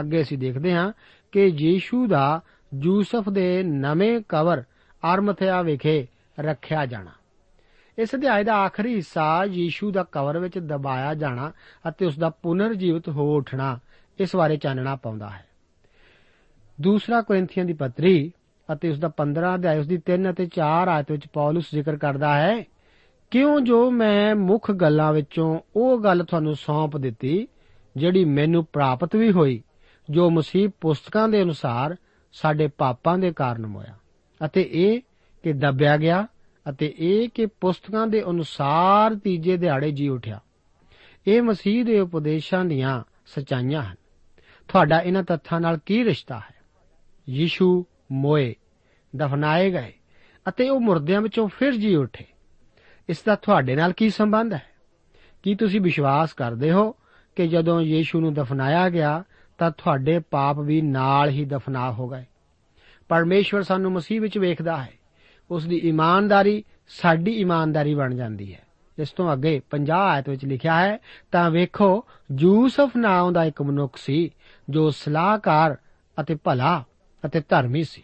ਅੱਗੇ ਅਸੀਂ ਦੇਖਦੇ ਹਾਂ ਕਿ ਯੀਸ਼ੂ ਦਾ ਯੂਸਫ ਦੇ ਨਵੇਂ ਕਵਰ ਅਰਮਥਿਆ ਵਿਖੇ ਰੱਖਿਆ ਜਾਣਾ। ਇਸ ਅਧਿਆਇ ਦਾ ਆਖਰੀ ਹਿੱਸਾ ਯੀਸ਼ੂ ਦਾ ਕਵਰ ਵਿੱਚ ਦਬਾਇਆ ਜਾਣਾ ਅਤੇ ਉਸ ਦਾ ਪੁਨਰ ਜੀਵਿਤ ਹੋ ਉੱਠਣਾ ਇਸ ਬਾਰੇ ਚਾਨਣਾ ਪਾਉਂਦਾ ਹੈ। ਦੂਸਰਾ ਕੋਰਿੰਥੀਆਂ ਦੀ ਪੱਤਰੀ ਅਤੇ ਉਸ ਦਾ 15 ਅਧਿਆਇ ਉਸ ਦੀ 3 ਅਤੇ 4 ਆਇਤ ਵਿੱਚ ਪੌਲਸ ਜ਼ਿਕਰ ਕਰਦਾ ਹੈ, ਕਿਉਂ ਜੋ ਮੈਂ ਮੁੱਖ ਗੱਲਾਂ ਵਿੱਚੋਂ ਉਹ ਗੱਲ ਤੁਹਾਨੂੰ ਸੌਂਪ ਦਿੱਤੀ, ਜਿਹੜੀ ਮੈਨੂੰ ਪ੍ਰਾਪਤ ਵੀ ਹੋਈ, ਜੋ ਮਸੀਹ ਪੁਸਤਕਾਂ ਦੇ ਅਨੁਸਾਰ ਸਾਡੇ ਪਾਪਾਂ ਦੇ ਕਾਰਨ ਹੋਇਆ ਅਤੇ ਇਹ ਕਿ ਦੱਬਿਆ ਗਿਆ ਅਤੇ ਇਹ ਕਿ ਪੁਸਤਕਾਂ ਦੇ ਅਨੁਸਾਰ ਤੀਜੇ ਦਿਹਾੜੇ ਜੀ ਉਠਿਆ। ਇਹ ਮਸੀਹ ਦੇ ਉਪਦੇਸ਼ਾਂ ਦੀਆਂ ਸਚਾਈਆਂ ਹਨ। ਤੁਹਾਡਾ ਇਹਨਾਂ ਤੱਥਾਂ ਨਾਲ ਕੀ ਰਿਸ਼ਤਾ ਹੈ? ਯੀਸ਼ੂ ਮੋਏ, ਦਫਨਾਏ ਗਏ ਅਤੇ ਉਹ ਮੁਰਦਿਆਂ ਵਿੱਚੋਂ ਫਿਰ ਜੀ ਉੱਠੇ। ਇਸ ਦਾ ਤੁਹਾਡੇ ਨਾਲ ਕੀ ਸੰਬੰਧ ਹੈ? ਕੀ ਤੁਸੀਂ ਵਿਸ਼ਵਾਸ ਕਰਦੇ ਹੋ ਕਿ ਜਦੋਂ ਯੀਸ਼ੂ ਨੂੰ ਦਫਨਾਇਆ ਗਿਆ, ਤਾਂ ਤੁਹਾਡੇ ਪਾਪ ਵੀ ਨਾਲ ਹੀ ਦਫਨਾ ਹੋ ਗਏ? ਪਰਮੇਸ਼ਵਰ ਸਾਨੂੰ ਮਸੀਹ ਵਿੱਚ ਵੇਖਦਾ ਹੈ। ਉਸ ਦੀ ਇਮਾਨਦਾਰੀ ਸਾਡੀ ਇਮਾਨਦਾਰੀ ਬਣ ਜਾਂਦੀ ਹੈ। ਇਸ ਤੋਂ ਅੱਗੇ 50 ਆਇਤ ਵਿੱਚ ਲਿਖਿਆ ਹੈ, ਤਾਂ ਵੇਖੋ, ਯੂਸਫ ਨਾਮ ਦਾ ਇੱਕ ਮਨੁੱਖ ਸੀ ਜੋ ਸਲਾਹਕਾਰ ਅਤੇ ਭਲਾ ਅਤੇ ਧਰਮੀ ਸੀ।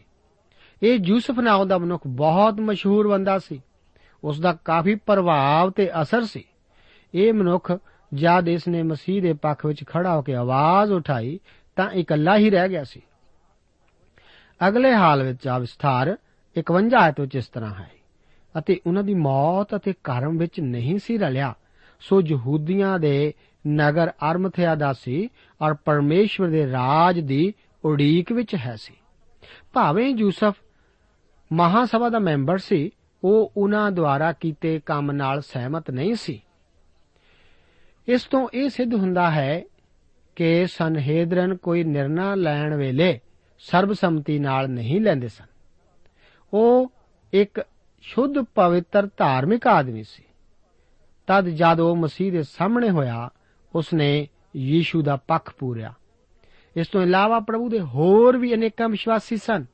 ਇਹ ਯੂਸਫ ਨਾਮ ਦਾ ਮਨੁੱਖ ਬਹੁਤ ਮਸ਼ਹੂਰ ਬੰਦਾ ਸੀ। ਉਸ ਦਾ ਕਾਫੀ ਪ੍ਰਭਾਵ ਤੇ ਅਸਰ ਸੀ। ਇਹ ਮਨੁੱਖ ਜਦ ਇਸ ਨੇ ਮਸੀਹ ਦੇ ਪੱਖ ਵਿੱਚ ਖੜਾ ਹੋ ਕੇ ਆਵਾਜ਼ ਉਠਾਈ ਤਾਂ ਇਕੱਲਾ ਹੀ ਰਹਿ ਗਿਆ ਸੀ। ਅਗਲੇ ਹਾਲ ਵਿੱਚ ਆ ਵਿਸਥਾਰ 51 ਆਇਤ ਵਿੱਚ ਇਸ ਤਰ੍ਹਾਂ ਹੈ। ਅਤੇ ਉਹਨਾਂ ਦੀ ਮੌਤ ਅਤੇ ਕਰਮ ਵਿੱਚ ਨਹੀਂ ਸੀ ਰਲਿਆ। ਸੋ ਯਹੂਦੀਆਂ ਦੇ ਨਗਰ ਅਰਮਥਿਆ ਦਾ ਸੀ ਔਰ ਪਰਮੇਸ਼ਵਰ ਦੇ ਰਾਜ ਦੀ ਉਡੀਕ ਵਿੱਚ ਹੈ ਸੀ। ਭਾਵੇਂ ਯੂਸਫ ਮਹਾਸਭਾ ਦਾ ਮੈਂਬਰ ਸੀ, ਉਹ ਉਹਨਾਂ ਦੁਆਰਾ ਕੀਤੇ ਕੰਮ ਨਾਲ ਸਹਿਮਤ ਨਹੀਂ ਸੀ। ਇਸ ਤੋਂ ਇਹ ਸਿੱਧ ਹੁੰਦਾ ਹੈ ਕਿ ਸੰਹੇਦਰਨ ਕੋਈ ਨਿਰਣਾ ਲੈਣ ਵੇਲੇ ਸਰਬਸੰਮਤੀ ਨਾਲ ਨਹੀਂ ਲੈਂਦੇ ਸਨ। ਉਹ ਇੱਕ ਸ਼ੁੱਧ ਪਵਿੱਤਰ ਧਾਰਮਿਕ ਆਦਮੀ ਸੀ। ਤਦ ਜਦ ਉਹ ਮਸੀਹ ਦੇ ਸਾਹਮਣੇ ਹੋਇਆ, ਉਸਨੇ ਯੀਸ਼ੂ ਦਾ ਪੱਖ ਪੂਰਿਆ। ਇਸ ਤੋਂ ਇਲਾਵਾ ਪ੍ਰਭੂ ਦੇ ਹੋਰ ਵੀ ਅਨੇਕਾਂ ਵਿਸ਼ਵਾਸੀ ਸਨ,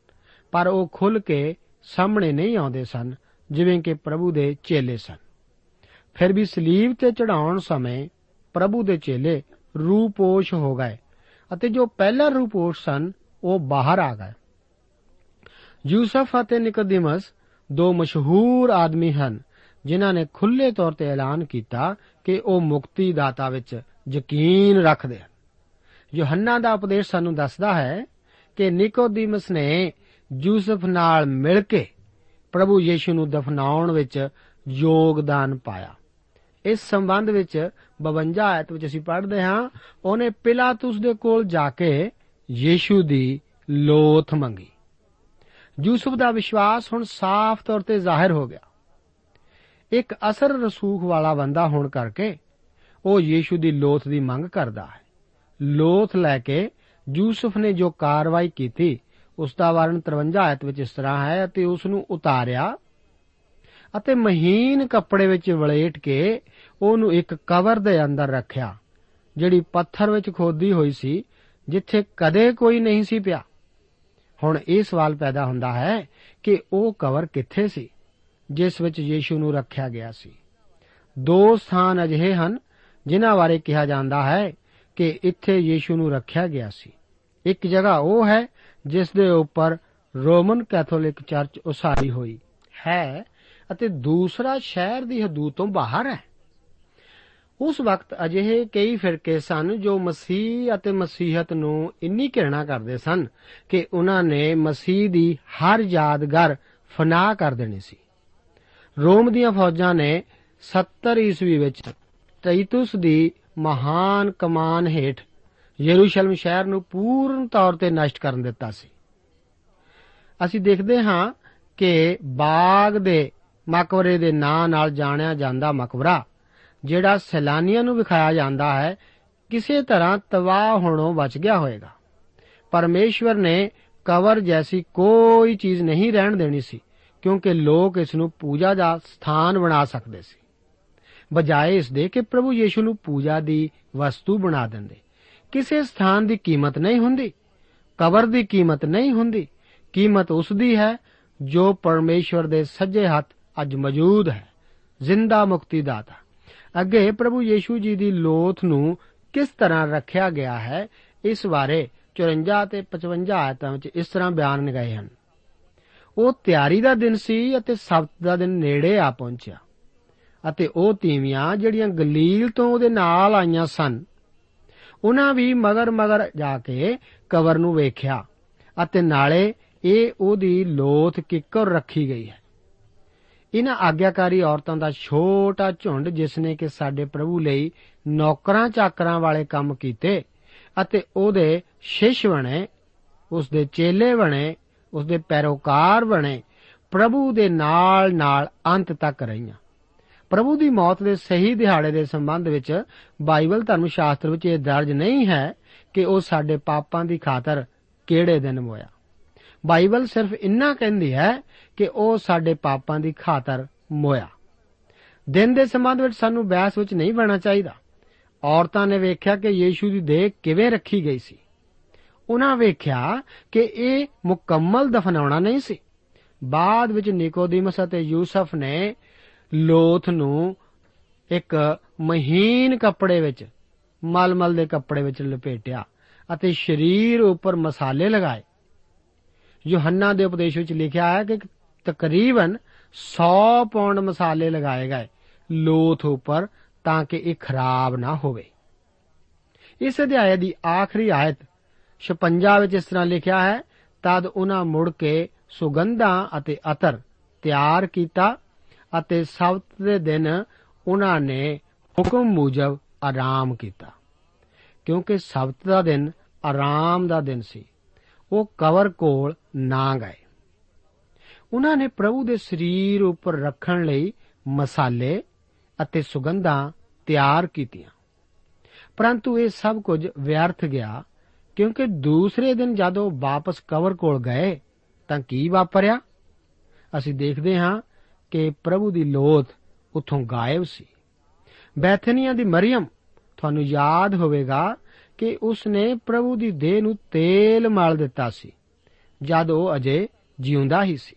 ਪਰ ਉਹ ਖੁੱਲ ਕੇ ਸਾਹਮਣੇ ਨਹੀਂ ਆਉਂਦੇ ਸਨ, ਜਿਵੇਂ ਕਿ ਪ੍ਰਭੂ ਦੇ ਚੇਲੇ ਸਨ। ਫਿਰ ਵੀ ਸਲੀਬ ਤੇ ਚੜਾਉਣ ਸਮੇਂ ਪ੍ਰਭੂ ਦੇ ਚੇਲੇ ਰੂਪੋਸ਼ ਹੋ ਗਏ ਅਤੇ ਜੋ ਪਹਿਲਾ ਰੂਪੋਸ਼ ਸਨ, ਉਹ ਬਾਹਰ ਆ ਗਏ। ਯੂਸਫ ਅਤੇ ਨਿਕੋਦੀਮਸ ਦੋ ਮਸ਼ਹੂਰ ਆਦਮੀ ਹਨ, ਜਿਨ੍ਹਾਂ ਨੇ ਖੁੱਲੇ ਤੌਰ ਤੇ ਐਲਾਨ ਕੀਤਾ ਕਿ ਉਹ ਮੁਕਤੀ ਦਾਤਾ ਵਿੱਚ ਯਕੀਨ ਰੱਖਦੇ ਹਨ। ਯੋਹੰਨਾ ਦਾ ਉਪਦੇਸ਼ ਸਾਨੂੰ ਦੱਸਦਾ ਹੈ ਕਿ ਨਿਕੋਦੀਮਸ ਨੇ ਯੂਸਫ ਨਾਲ ਮਿਲ ਕੇ ਪ੍ਰਭੂ ਯੀਸ਼ੂ ਨੂੰ ਦਫਨਾਉਣ ਵਿੱਚ ਯੋਗਦਾਨ ਪਾਇਆ। ਇਸ ਸੰਬੰਧ ਵਿੱਚ 52 ਆਇਤ ਵਿੱਚ ਅਸੀਂ ਪੜ੍ਹਦੇ ਹਾਂ, ਉਹਨੇ ਪਿਲਾਤੁਸ ਦੇ ਕੋਲ ਜਾ ਕੇ ਯੀਸ਼ੂ ਦੀ ਲੋਥ ਮੰਗੀ। ਯੂਸਫ ਦਾ ਵਿਸ਼ਵਾਸ ਹੁਣ ਸਾਫ਼ ਤੌਰ ਤੇ ਜ਼ਾਹਿਰ ਹੋ ਗਿਆ। ਇੱਕ ਅਸਰ ਰਸੂਖ ਵਾਲਾ ਬੰਦਾ ਹੋਣ ਕਰਕੇ ਉਹ ਯੀਸ਼ੂ ਦੀ ਲੋਥ ਦੀ ਮੰਗ ਕਰਦਾ ਹੈ। ਲੋਥ ਲੈ ਕੇ ਯੂਸਫ ਨੇ ਜੋ ਕਾਰਵਾਈ ਕੀਤੀ, ਉਸ ਦਾ ਵਰਣ 53 ਆਇਤ ਵਿੱਚ ਇਸ ਤਰ੍ਹਾਂ ਹੈ, ਅਤੇ ਉਸ ਨੂੰ ਉਤਾਰਿਆ ਅਤੇ ਮਹੀਨ ਕੱਪੜੇ ਵਿੱਚ ਵਲੇਟ ਕੇ ਉਹਨੂੰ ਇੱਕ ਕਵਰ ਦੇ ਅੰਦਰ ਰੱਖਿਆ, ਜਿਹੜੀ ਪੱਥਰ ਵਿੱਚ ਖੋਦੀ ਹੋਈ ਸੀ, ਜਿੱਥੇ ਕਦੇ ਕੋਈ ਨਹੀਂ ਸੀ ਪਿਆ। ਹੁਣ ਇਹ ਸਵਾਲ ਪੈਦਾ ਹੁੰਦਾ ਹੈ ਕਿ ਉਹ ਕਵਰ ਕਿੱਥੇ ਸੀ, ਜਿਸ ਵਿੱਚ ਯੀਸ਼ੂ ਨੂੰ ਰੱਖਿਆ ਗਿਆ ਸੀ। ਦੋ ਸਥਾਨ ਅਜਿਹੇ ਹਨ ਜਿਨ੍ਹਾਂ ਬਾਰੇ ਕਿਹਾ ਜਾਂਦਾ ਹੈ ਕਿ ਇੱਥੇ ਯੀਸ਼ੂ ਨੂੰ ਰੱਖਿਆ ਗਿਆ ਸੀ। ਇੱਕ ਜਗ੍ਹਾ ਉਹ ਹੈ ਜਿਸ ਦੇ ਉੱਪਰ ਰੋਮਨ ਕੈਥੋਲਿਕ ਚਰਚ ਉਸਾਰੀ ਹੋਈ ਹੈ ਅਤੇ ਦੂਸਰਾ ਸ਼ਹਿਰ ਦੀ ਹਦੂਦ ਤੋਂ ਬਾਹਰ ਹੈ। ਉਸ ਵਕਤ ਅਜਿਹੇ ਕਈ ਫਿਰਕੇ ਸਨ ਜੋ ਮਸੀਹ ਅਤੇ ਮਸੀਹਤ ਨੂੰ ਇੰਨੀ ਘਿਰਣਾ ਕਰਦੇ ਸਨ ਕਿ ਉਹਨਾਂ ਨੇ ਮਸੀਹ ਦੀ ਹਰ ਯਾਦਗਾਰ ਫਨਾ ਕਰ ਦੇਣੀ ਸੀ। ਰੋਮ ਦੀਆਂ ਫੌਜਾਂ ਨੇ 70 ਈਸਵੀ ਵਿੱਚ ਟਾਈਟਸ ਦੀ ਮਹਾਨ ਕਮਾਨ ਹੇਠ ਯਰੂਸ਼ਲਮ ਸ਼ਹਿਰ ਨੂੰ ਪੂਰਨ ਤੌਰ ਤੇ ਨਸ਼ਟ ਕਰਨ ਦਿੱਤਾ ਸੀ। ਅਸੀਂ ਦੇਖਦੇ ਹਾਂ ਕਿ ਬਾਗ ਦੇ ਮਕਬਰੇ ਦੇ ਨਾਂ ਨਾਲ ਜਾਣਿਆ ਜਾਂਦਾ ਮਕਬਰਾ, ਜਿਹੜਾ ਸੈਲਾਨੀਆਂ ਨੂੰ ਵਿਖਾਇਆ ਜਾਂਦਾ ਹੈ, ਕਿਸੇ ਤਰ੍ਹਾਂ ਤਬਾਹ ਹੋਣੋਂ ਬਚ ਗਿਆ ਹੋਵੇਗਾ। ਪਰਮੇਸ਼ਵਰ ਨੇ ਕਵਰ ਜੈਸੀ ਕੋਈ ਚੀਜ਼ ਨਹੀਂ ਰਹਿਣ ਦੇਣੀ ਸੀ, ਕਿਉਂਕਿ ਲੋਕ ਇਸ ਨੂੰ ਪੂਜਾ ਦਾ ਸਥਾਨ ਬਣਾ ਸਕਦੇ ਸੀ। ਬਜਾਏ ਇਸ ਦੇ ਕਿ ਪ੍ਰਭੂ ਯੀਸ਼ੂ ਨੂੰ ਪੂਜਾ ਦੀ ਵਸਤੂ ਬਣਾ ਦਿੰਦੇ। ਕਿਸੇ ਸਥਾਨ ਦੀ ਕੀਮਤ ਨਹੀਂ ਹੁੰਦੀ, ਕਬਰ ਦੀ ਕੀਮਤ ਨਹੀਂ ਹੁੰਦੀ, ਕੀਮਤ ਉਸ ਦੀ ਹੈ ਜੋ ਪਰਮੇਸ਼ਵਰ ਦੇ ਸੱਜੇ ਹੱਥ ਅੱਜ ਮੌਜੂਦ ਹੈ, ਜ਼ਿੰਦਾ ਮੁਕਤੀ ਦਾਤਾ ਅੱਗੇ ਪ੍ਰਭੂ ਯੀਸ਼ੂ ਜੀ ਦੀ ਲੋਥ ਨੂੰ ਕਿਸ ਤਰ੍ਹਾਂ ਰੱਖਿਆ ਗਿਆ ਹੈ, ਇਸ ਬਾਰੇ 54 ਤੇ 55 ਆਇਤਾਂ ਵਿੱਚ ਇਸ ਤਰ੍ਹਾਂ ਬਿਆਨ ਗਏ ਹਨ। ਉਹ ਤਿਆਰੀ ਦਾ ਦਿਨ ਸੀ ਅਤੇ ਸਬਤ ਦਾ ਦਿਨ ਨੇੜੇ ਆ ਪਹੁੰਚਿਆ। ਅਤੇ ਉਹ ਤੀਵੀਆਂ ਜਿਹੜੀਆਂ ਗਲੀਲ ਤੋਂ ਉਹਦੇ ਨਾਲ ਆਈਆਂ ਸਨ। ਉਹਨਾਂ ਵੀ ਮਗਰ ਮਗਰ ਜਾ ਕੇ ਕਬਰ ਨੂੰ ਵੇਖਿਆ ਅਤੇ ਨਾਲੇ ਇਹ ਉਹਦੀ ਲੋਥ ਕਿੱਕਰ ਰੱਖੀ ਗਈ ਹੈ। ਇਹਨਾਂ ਆਗਿਆਕਾਰੀ ਔਰਤਾਂ ਦਾ ਛੋਟਾ ਝੁੰਡ ਜਿਸ ਨੇ ਕਿ ਸਾਡੇ ਪ੍ਰਭੂ ਲਈ ਨੌਕਰਾਂ ਚਾਕਰਾਂ ਵਾਲੇ ਕੰਮ ਕੀਤੇ ਅਤੇ ਉਹਦੇ ਸ਼ਿਸ਼ ਬਣੇ ਉਸ ਦੇ ਚੇਲੇ ਬਣੇ ਉਸ ਦੇ ਪੈਰੋਕਾਰ ਬਣੇ, ਪ੍ਰਭੂ ਦੇ ਨਾਲ ਨਾਲ ਅੰਤ ਤੱਕ ਰਹੀਆਂ। ਪ੍ਰਭੂ ਦੀ ਮੌਤ ਦੇ ਸਹੀ ਦਿਹਾੜੇ ਦੇ ਸੰਬੰਧ ਵਿੱਚ ਬਾਈਬਲ ਧਰਮ ਸ਼ਾਸਤਰ ਵਿੱਚ ਇਹ ਦਰਜ ਨਹੀਂ ਹੈ ਕਿ ਉਹ ਸਾਡੇ ਪਾਪਾਂ ਦੀ ਖਾਤਰ ਕਿਹੜੇ ਦਿਨ ਹੋਇਆ ਬਾਈਬਲ ਸਿਰਫ ਇੰਨਾ ਕਹਿੰਦੀ ਹੈ ਕਿ ਉਹ ਸਾਡੇ ਪਾਪਾਂ ਦੀ ਖਾਤਰ ਮੋਇਆ। ਦਿਨ ਦੇ ਸੰਬੰਧ ਵਿੱਚ ਸਾਨੂੰ ਬਹਿਸ ਵਿੱਚ ਨਹੀਂ ਬਣਾ ਚਾਹੀਦਾ। ਔਰਤਾਂ ਨੇ ਵੇਖਿਆ ਕਿ ਯੀਸ਼ੂ ਦੀ ਦੇਹ ਕਿਵੇਂ ਰੱਖੀ ਗਈ ਸੀ। ਉਹਨਾਂ ਵੇਖਿਆ ਕਿ ਇਹ ਮੁਕੰਮਲ ਦਫਨਾਉਣਾ ਨਹੀਂ ਸੀ। ਬਾਅਦ ਵਿੱਚ ਨਿਕੋਦੀਮਸ ਅਤੇ ਯੂਸਫ ਨੇ ਲੋਥ ਨੂੰ ਇੱਕ ਮਹੀਨ ਕੱਪੜੇ ਵਿੱਚ, ਮਲਮਲ ਦੇ ਕੱਪੜੇ ਵਿੱਚ ਲਪੇਟਿਆ ਅਤੇ ਸਰੀਰ ਉੱਪਰ ਮਸਾਲੇ ਲਗਾਏ। ਯੋਹੰਨਾ ਦੇ ਉਪਦੇਸ਼ ਵਿੱਚ ਲਿਖਿਆ ਹੈ ਕਿ ਤਕਰੀਬਨ 100 ਪੌਂਡ ਮਸਾਲੇ ਲਗਾਏ ਗਏ ਲੋਥ ਉੱਪਰ ਤਾਂ ਕਿ ਇਹ ਖਰਾਬ ਨਾ ਹੋਵੇ। ਇਸ ਅਧਿਆਇ ਦੀ ਆਖਰੀ ਆਇਤ 56 ਵਿੱਚ ਇਸ ਤਰ੍ਹਾਂ ਲਿਖਿਆ ਹੈ, ਤਦ ਉਹਨਾਂ ਮੁੜ ਕੇ ਸੁਗੰਧਾਂ ਅਤੇ ਅਤਰ ਤਿਆਰ ਕੀਤਾ ਅਤੇ ਸਬਤ ਦੇ ਦਿਨ ਉਹਨਾਂ ਨੇ ਹੁਕਮ ਮੁਜਬ ਆਰਾਮ ਕੀਤਾ। ਕਿਉਂਕਿ ਸਬਤ ਦਾ ਦਿਨ ਆਰਾਮ ਦਾ ਦਿਨ ਸੀ। ਉਹ ਕਵਰ ਕੋਲ ਨਾ ਗਏ। ਉਹਨਾਂ ਨੇ ਪ੍ਰਭੂ ਦੇ ਸਰੀਰ ਉੱਪਰ ਰੱਖਣ ਲਈ ਮਸਾਲੇ ਅਤੇ ਸੁਗੰਧਾਂ ਤਿਆਰ ਕੀਤੀਆਂ। ਪਰੰਤੂ ਇਹ ਸਭ ਕੁਝ ਵਿਅਰਥ ਗਿਆ, ਕਿਉਂਕਿ ਦੂਸਰੇ ਦਿਨ ਜਦੋਂ ਵਾਪਸ ਕਵਰ ਕੋਲ ਗਏ, ਤਾਂ ਕੀ ਵਾਪਰਿਆ? ਅਸੀਂ ਦੇਖਦੇ ਹਾਂ ਕਿ ਪ੍ਰਭੂ ਦੀ ਲੋਥ ਉੱਥੋਂ ਗਾਇਬ ਸੀ। ਬੈਥਨੀਆ ਦੀ ਮਰੀਮ, ਤੁਹਾਨੂੰ ਯਾਦ ਹੋਵੇਗਾ ਕਿ ਉਸ ਨੇ ਪ੍ਰਭੂ ਦੀ ਦੇਹ ਨੂੰ ਤੇਲ ਮਲ ਦਿੱਤਾ ਸੀ, ਜਦ ਉਹ ਅਜੇ ਜਿਉਂਦਾ ਹੀ ਸੀ।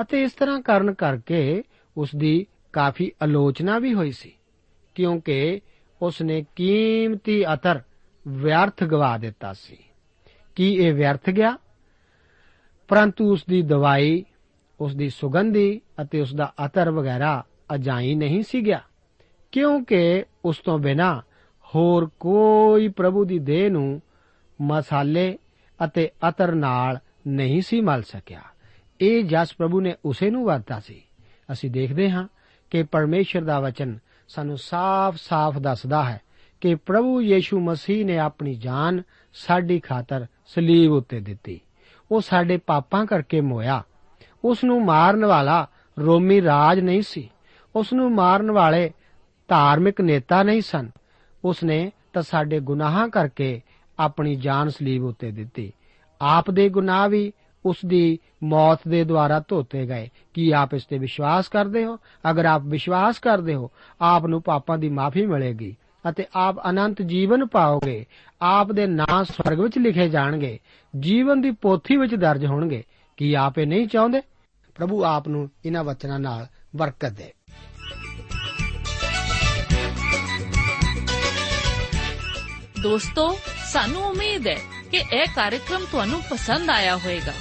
ਅਤੇ ਇਸ ਤਰ੍ਹਾਂ ਕਰਨ ਕਰਕੇ ਉਸ ਦੀ ਕਾਫੀ ਆਲੋਚਨਾ ਵੀ ਹੋਈ ਸੀ, ਕਿਉਂਕਿ ਉਸ ਨੇ ਕੀਮਤੀ ਅਤਰ ਵਿਅਰਥ ਗਵਾ ਦਿੱਤਾ ਸੀ। ਕੀ ਇਹ ਵਿਅਰਥ ਗਿਆ? ਪਰੰਤੂ ਉਸ ਦੀ ਦਵਾਈ ਉਸ ਦੀ ਸੁਗੰਧੀ ਅਤੇ ਉਸ ਦਾ ਅਤਰ ਵਗੈਰਾ ਅਜਾਈ ਨਹੀਂ ਸੀ ਗਿਆ, ਕਿਉਂਕਿ ਉਸ ਤੋਂ ਬਿਨਾ ਹੋਰ ਕੋਈ ਪ੍ਰਭੂ ਦੀ ਦੇਹ ਨੂੰ ਮਸਾਲੇ ਅਤੇ ਅਤਰ ਨਾਲ ਨਹੀਂ ਸੀ ਮਲ ਸਕਿਆ। ਇਹ ਜਸ ਪ੍ਰਭੂ ਨੇ ਉਸੇ ਨੂੰ ਵਰਤਾ ਸੀ। ਅਸੀਂ ਦੇਖਦੇ ਹਾਂ ਕਿ ਪਰਮੇਸ਼ਰ ਦਾ ਵਚਨ ਸਾਨੂੰ ਸਾਫ਼-ਸਾਫ਼ ਦੱਸਦਾ ਹੈ ਕਿ ਪ੍ਰਭੂ ਯੀਸ਼ੂ ਮਸੀਹ ਨੇ ਆਪਣੀ ਜਾਨ ਸਾਡੀ ਖਾਤਰ ਸਲੀਬ ਉੱਤੇ ਦਿੱਤੀ। ਉਹ ਸਾਡੇ ਪਾਪਾਂ ਕਰਕੇ ਮੋਇਆ ਉਸ ਨੂੰ ਮਾਰਨ ਵਾਲਾ ਰੋਮੀ ਰਾਜ ਨਹੀਂ ਸੀ। ਉਸ ਨੂੰ ਮਾਰਨ ਵਾਲੇ ਧਾਰਮਿਕ ਨੇਤਾ ਨਹੀਂ ਸਨ। ਉਸ ਨੇ ਤਾਂ ਸਾਡੇ ਗੁਨਾਹਾਂ ਕਰਕੇ ਆਪਣੀ ਜਾਨ ਸਲੀਬ ਉੱਤੇ ਦਿੱਤੀ। ਆਪ ਦੇ ਗੁਨਾਹ ਵੀ ਉਸ ਦੀ ਮੌਤ ਦੇ ਦੁਆਰਾ ਧੋਤੇ ਗਏ। ਕੀ ਆਪ ਇਸ ਤੇ ਵਿਸ਼ਵਾਸ ਕਰਦੇ ਹੋ? ਅਗਰ ਆਪ ਵਿਸ਼ਵਾਸ ਕਰਦੇ ਹੋ, ਆਪ ਨੂੰ ਪਾਪਾਂ ਦੀ ਮਾਫੀ ਮਿਲੇਗੀ ਅਤੇ ਆਪ ਅਨੰਤ ਜੀਵਨ ਪਾਓਗੇ। ਆਪ ਦੇ ਨਾਂ ਸਵਰਗ ਵਿੱਚ ਲਿਖੇ ਜਾਣਗੇ। ਜੀਵਨ ਦੀ ਪੋਥੀ ਵਿੱਚ ਦਰਜ ਹੋਣਗੇ। ਕੀ ਆਪ ਇਹ ਨਹੀਂ ਚਾਹੁੰਦੇ? ਪ੍ਰਭੂ ਆਪ ਨੂੰ ਇਹਨਾਂ ਵਚਨਾਂ ਨਾਲ ਬਰਕਤ ਦੇ। ਦੋਸਤੋ, ਸਾਨੂੰ ਉਮੀਦ ਹੈ ਕਿ ਇਹ ਕਾਰਜਕ੍ਰਮ ਤੁਹਾਨੂੰ ਪਸੰਦ ਆਇਆ ਹੋਵੇਗਾ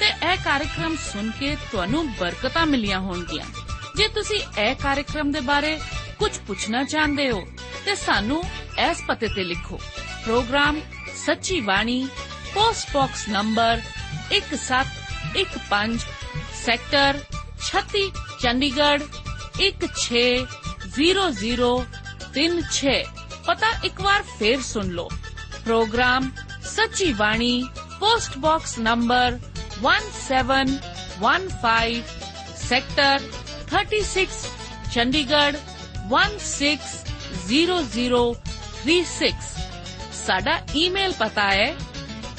ਤੇ ਇਹ ਕਾਰਜਕ੍ਰਮ ਸੁਣ ਕੇ ਤੁਹਾਨੂੰ ਬਰਕਤਾਂ ਮਿਲੀਆਂ ਹੋਣਗੀਆਂ। ਜੇ ਤੁਸੀਂ ਇਹ ਕਾਰਜਕ੍ਰਮ ਦੇ ਬਾਰੇ ਕੁਝ ਪੁੱਛਣਾ ਚਾਹੁੰਦੇ ਹੋ, ਤੇ ਸਾਨੂੰ ਇਸ ਪਤੇ ਤੇ ਲਿਖੋ। Programme Sachi Bani, post box number 1715 sector 36 Chandigarh 160036 ਪਤਾ ਇੱਕ ਵਾਰ ਫੇਰ ਸੁਣ ਲਓ programme Sachi Bani post box number 1715 sector 36 Chandigarh 160036 ਸਾਡਾ ਈਮੇਲ ਪਤਾ ਹੈ